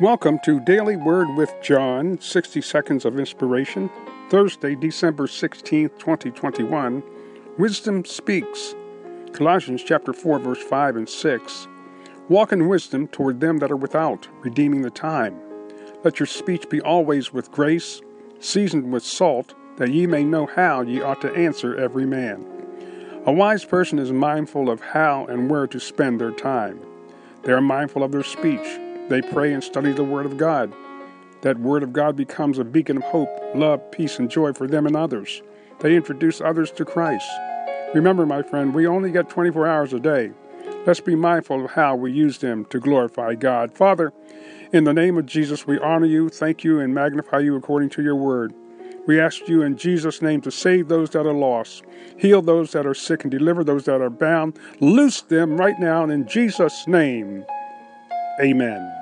Welcome to Daily Word with John, 60 Seconds of Inspiration, Thursday, December 16th, 2021. Wisdom Speaks. Colossians chapter 4, verse 5 and 6. Walk in wisdom toward them that are without, redeeming the time. Let your speech be always with grace, seasoned with salt, that ye may know how ye ought to answer every man. A wise person is mindful of how and where to spend their time. They are mindful of their speech. They pray and study the Word of God. That Word of God becomes a beacon of hope, love, peace, and joy for them and others. They introduce others to Christ. Remember, my friend, we only get 24 hours a day. Let's be mindful of how we use them to glorify God. Father, in the name of Jesus, we honor you, thank you, and magnify you according to your word. We ask you in Jesus' name to save those that are lost, heal those that are sick, and deliver those that are bound. Loose them right now in Jesus' name. Amen.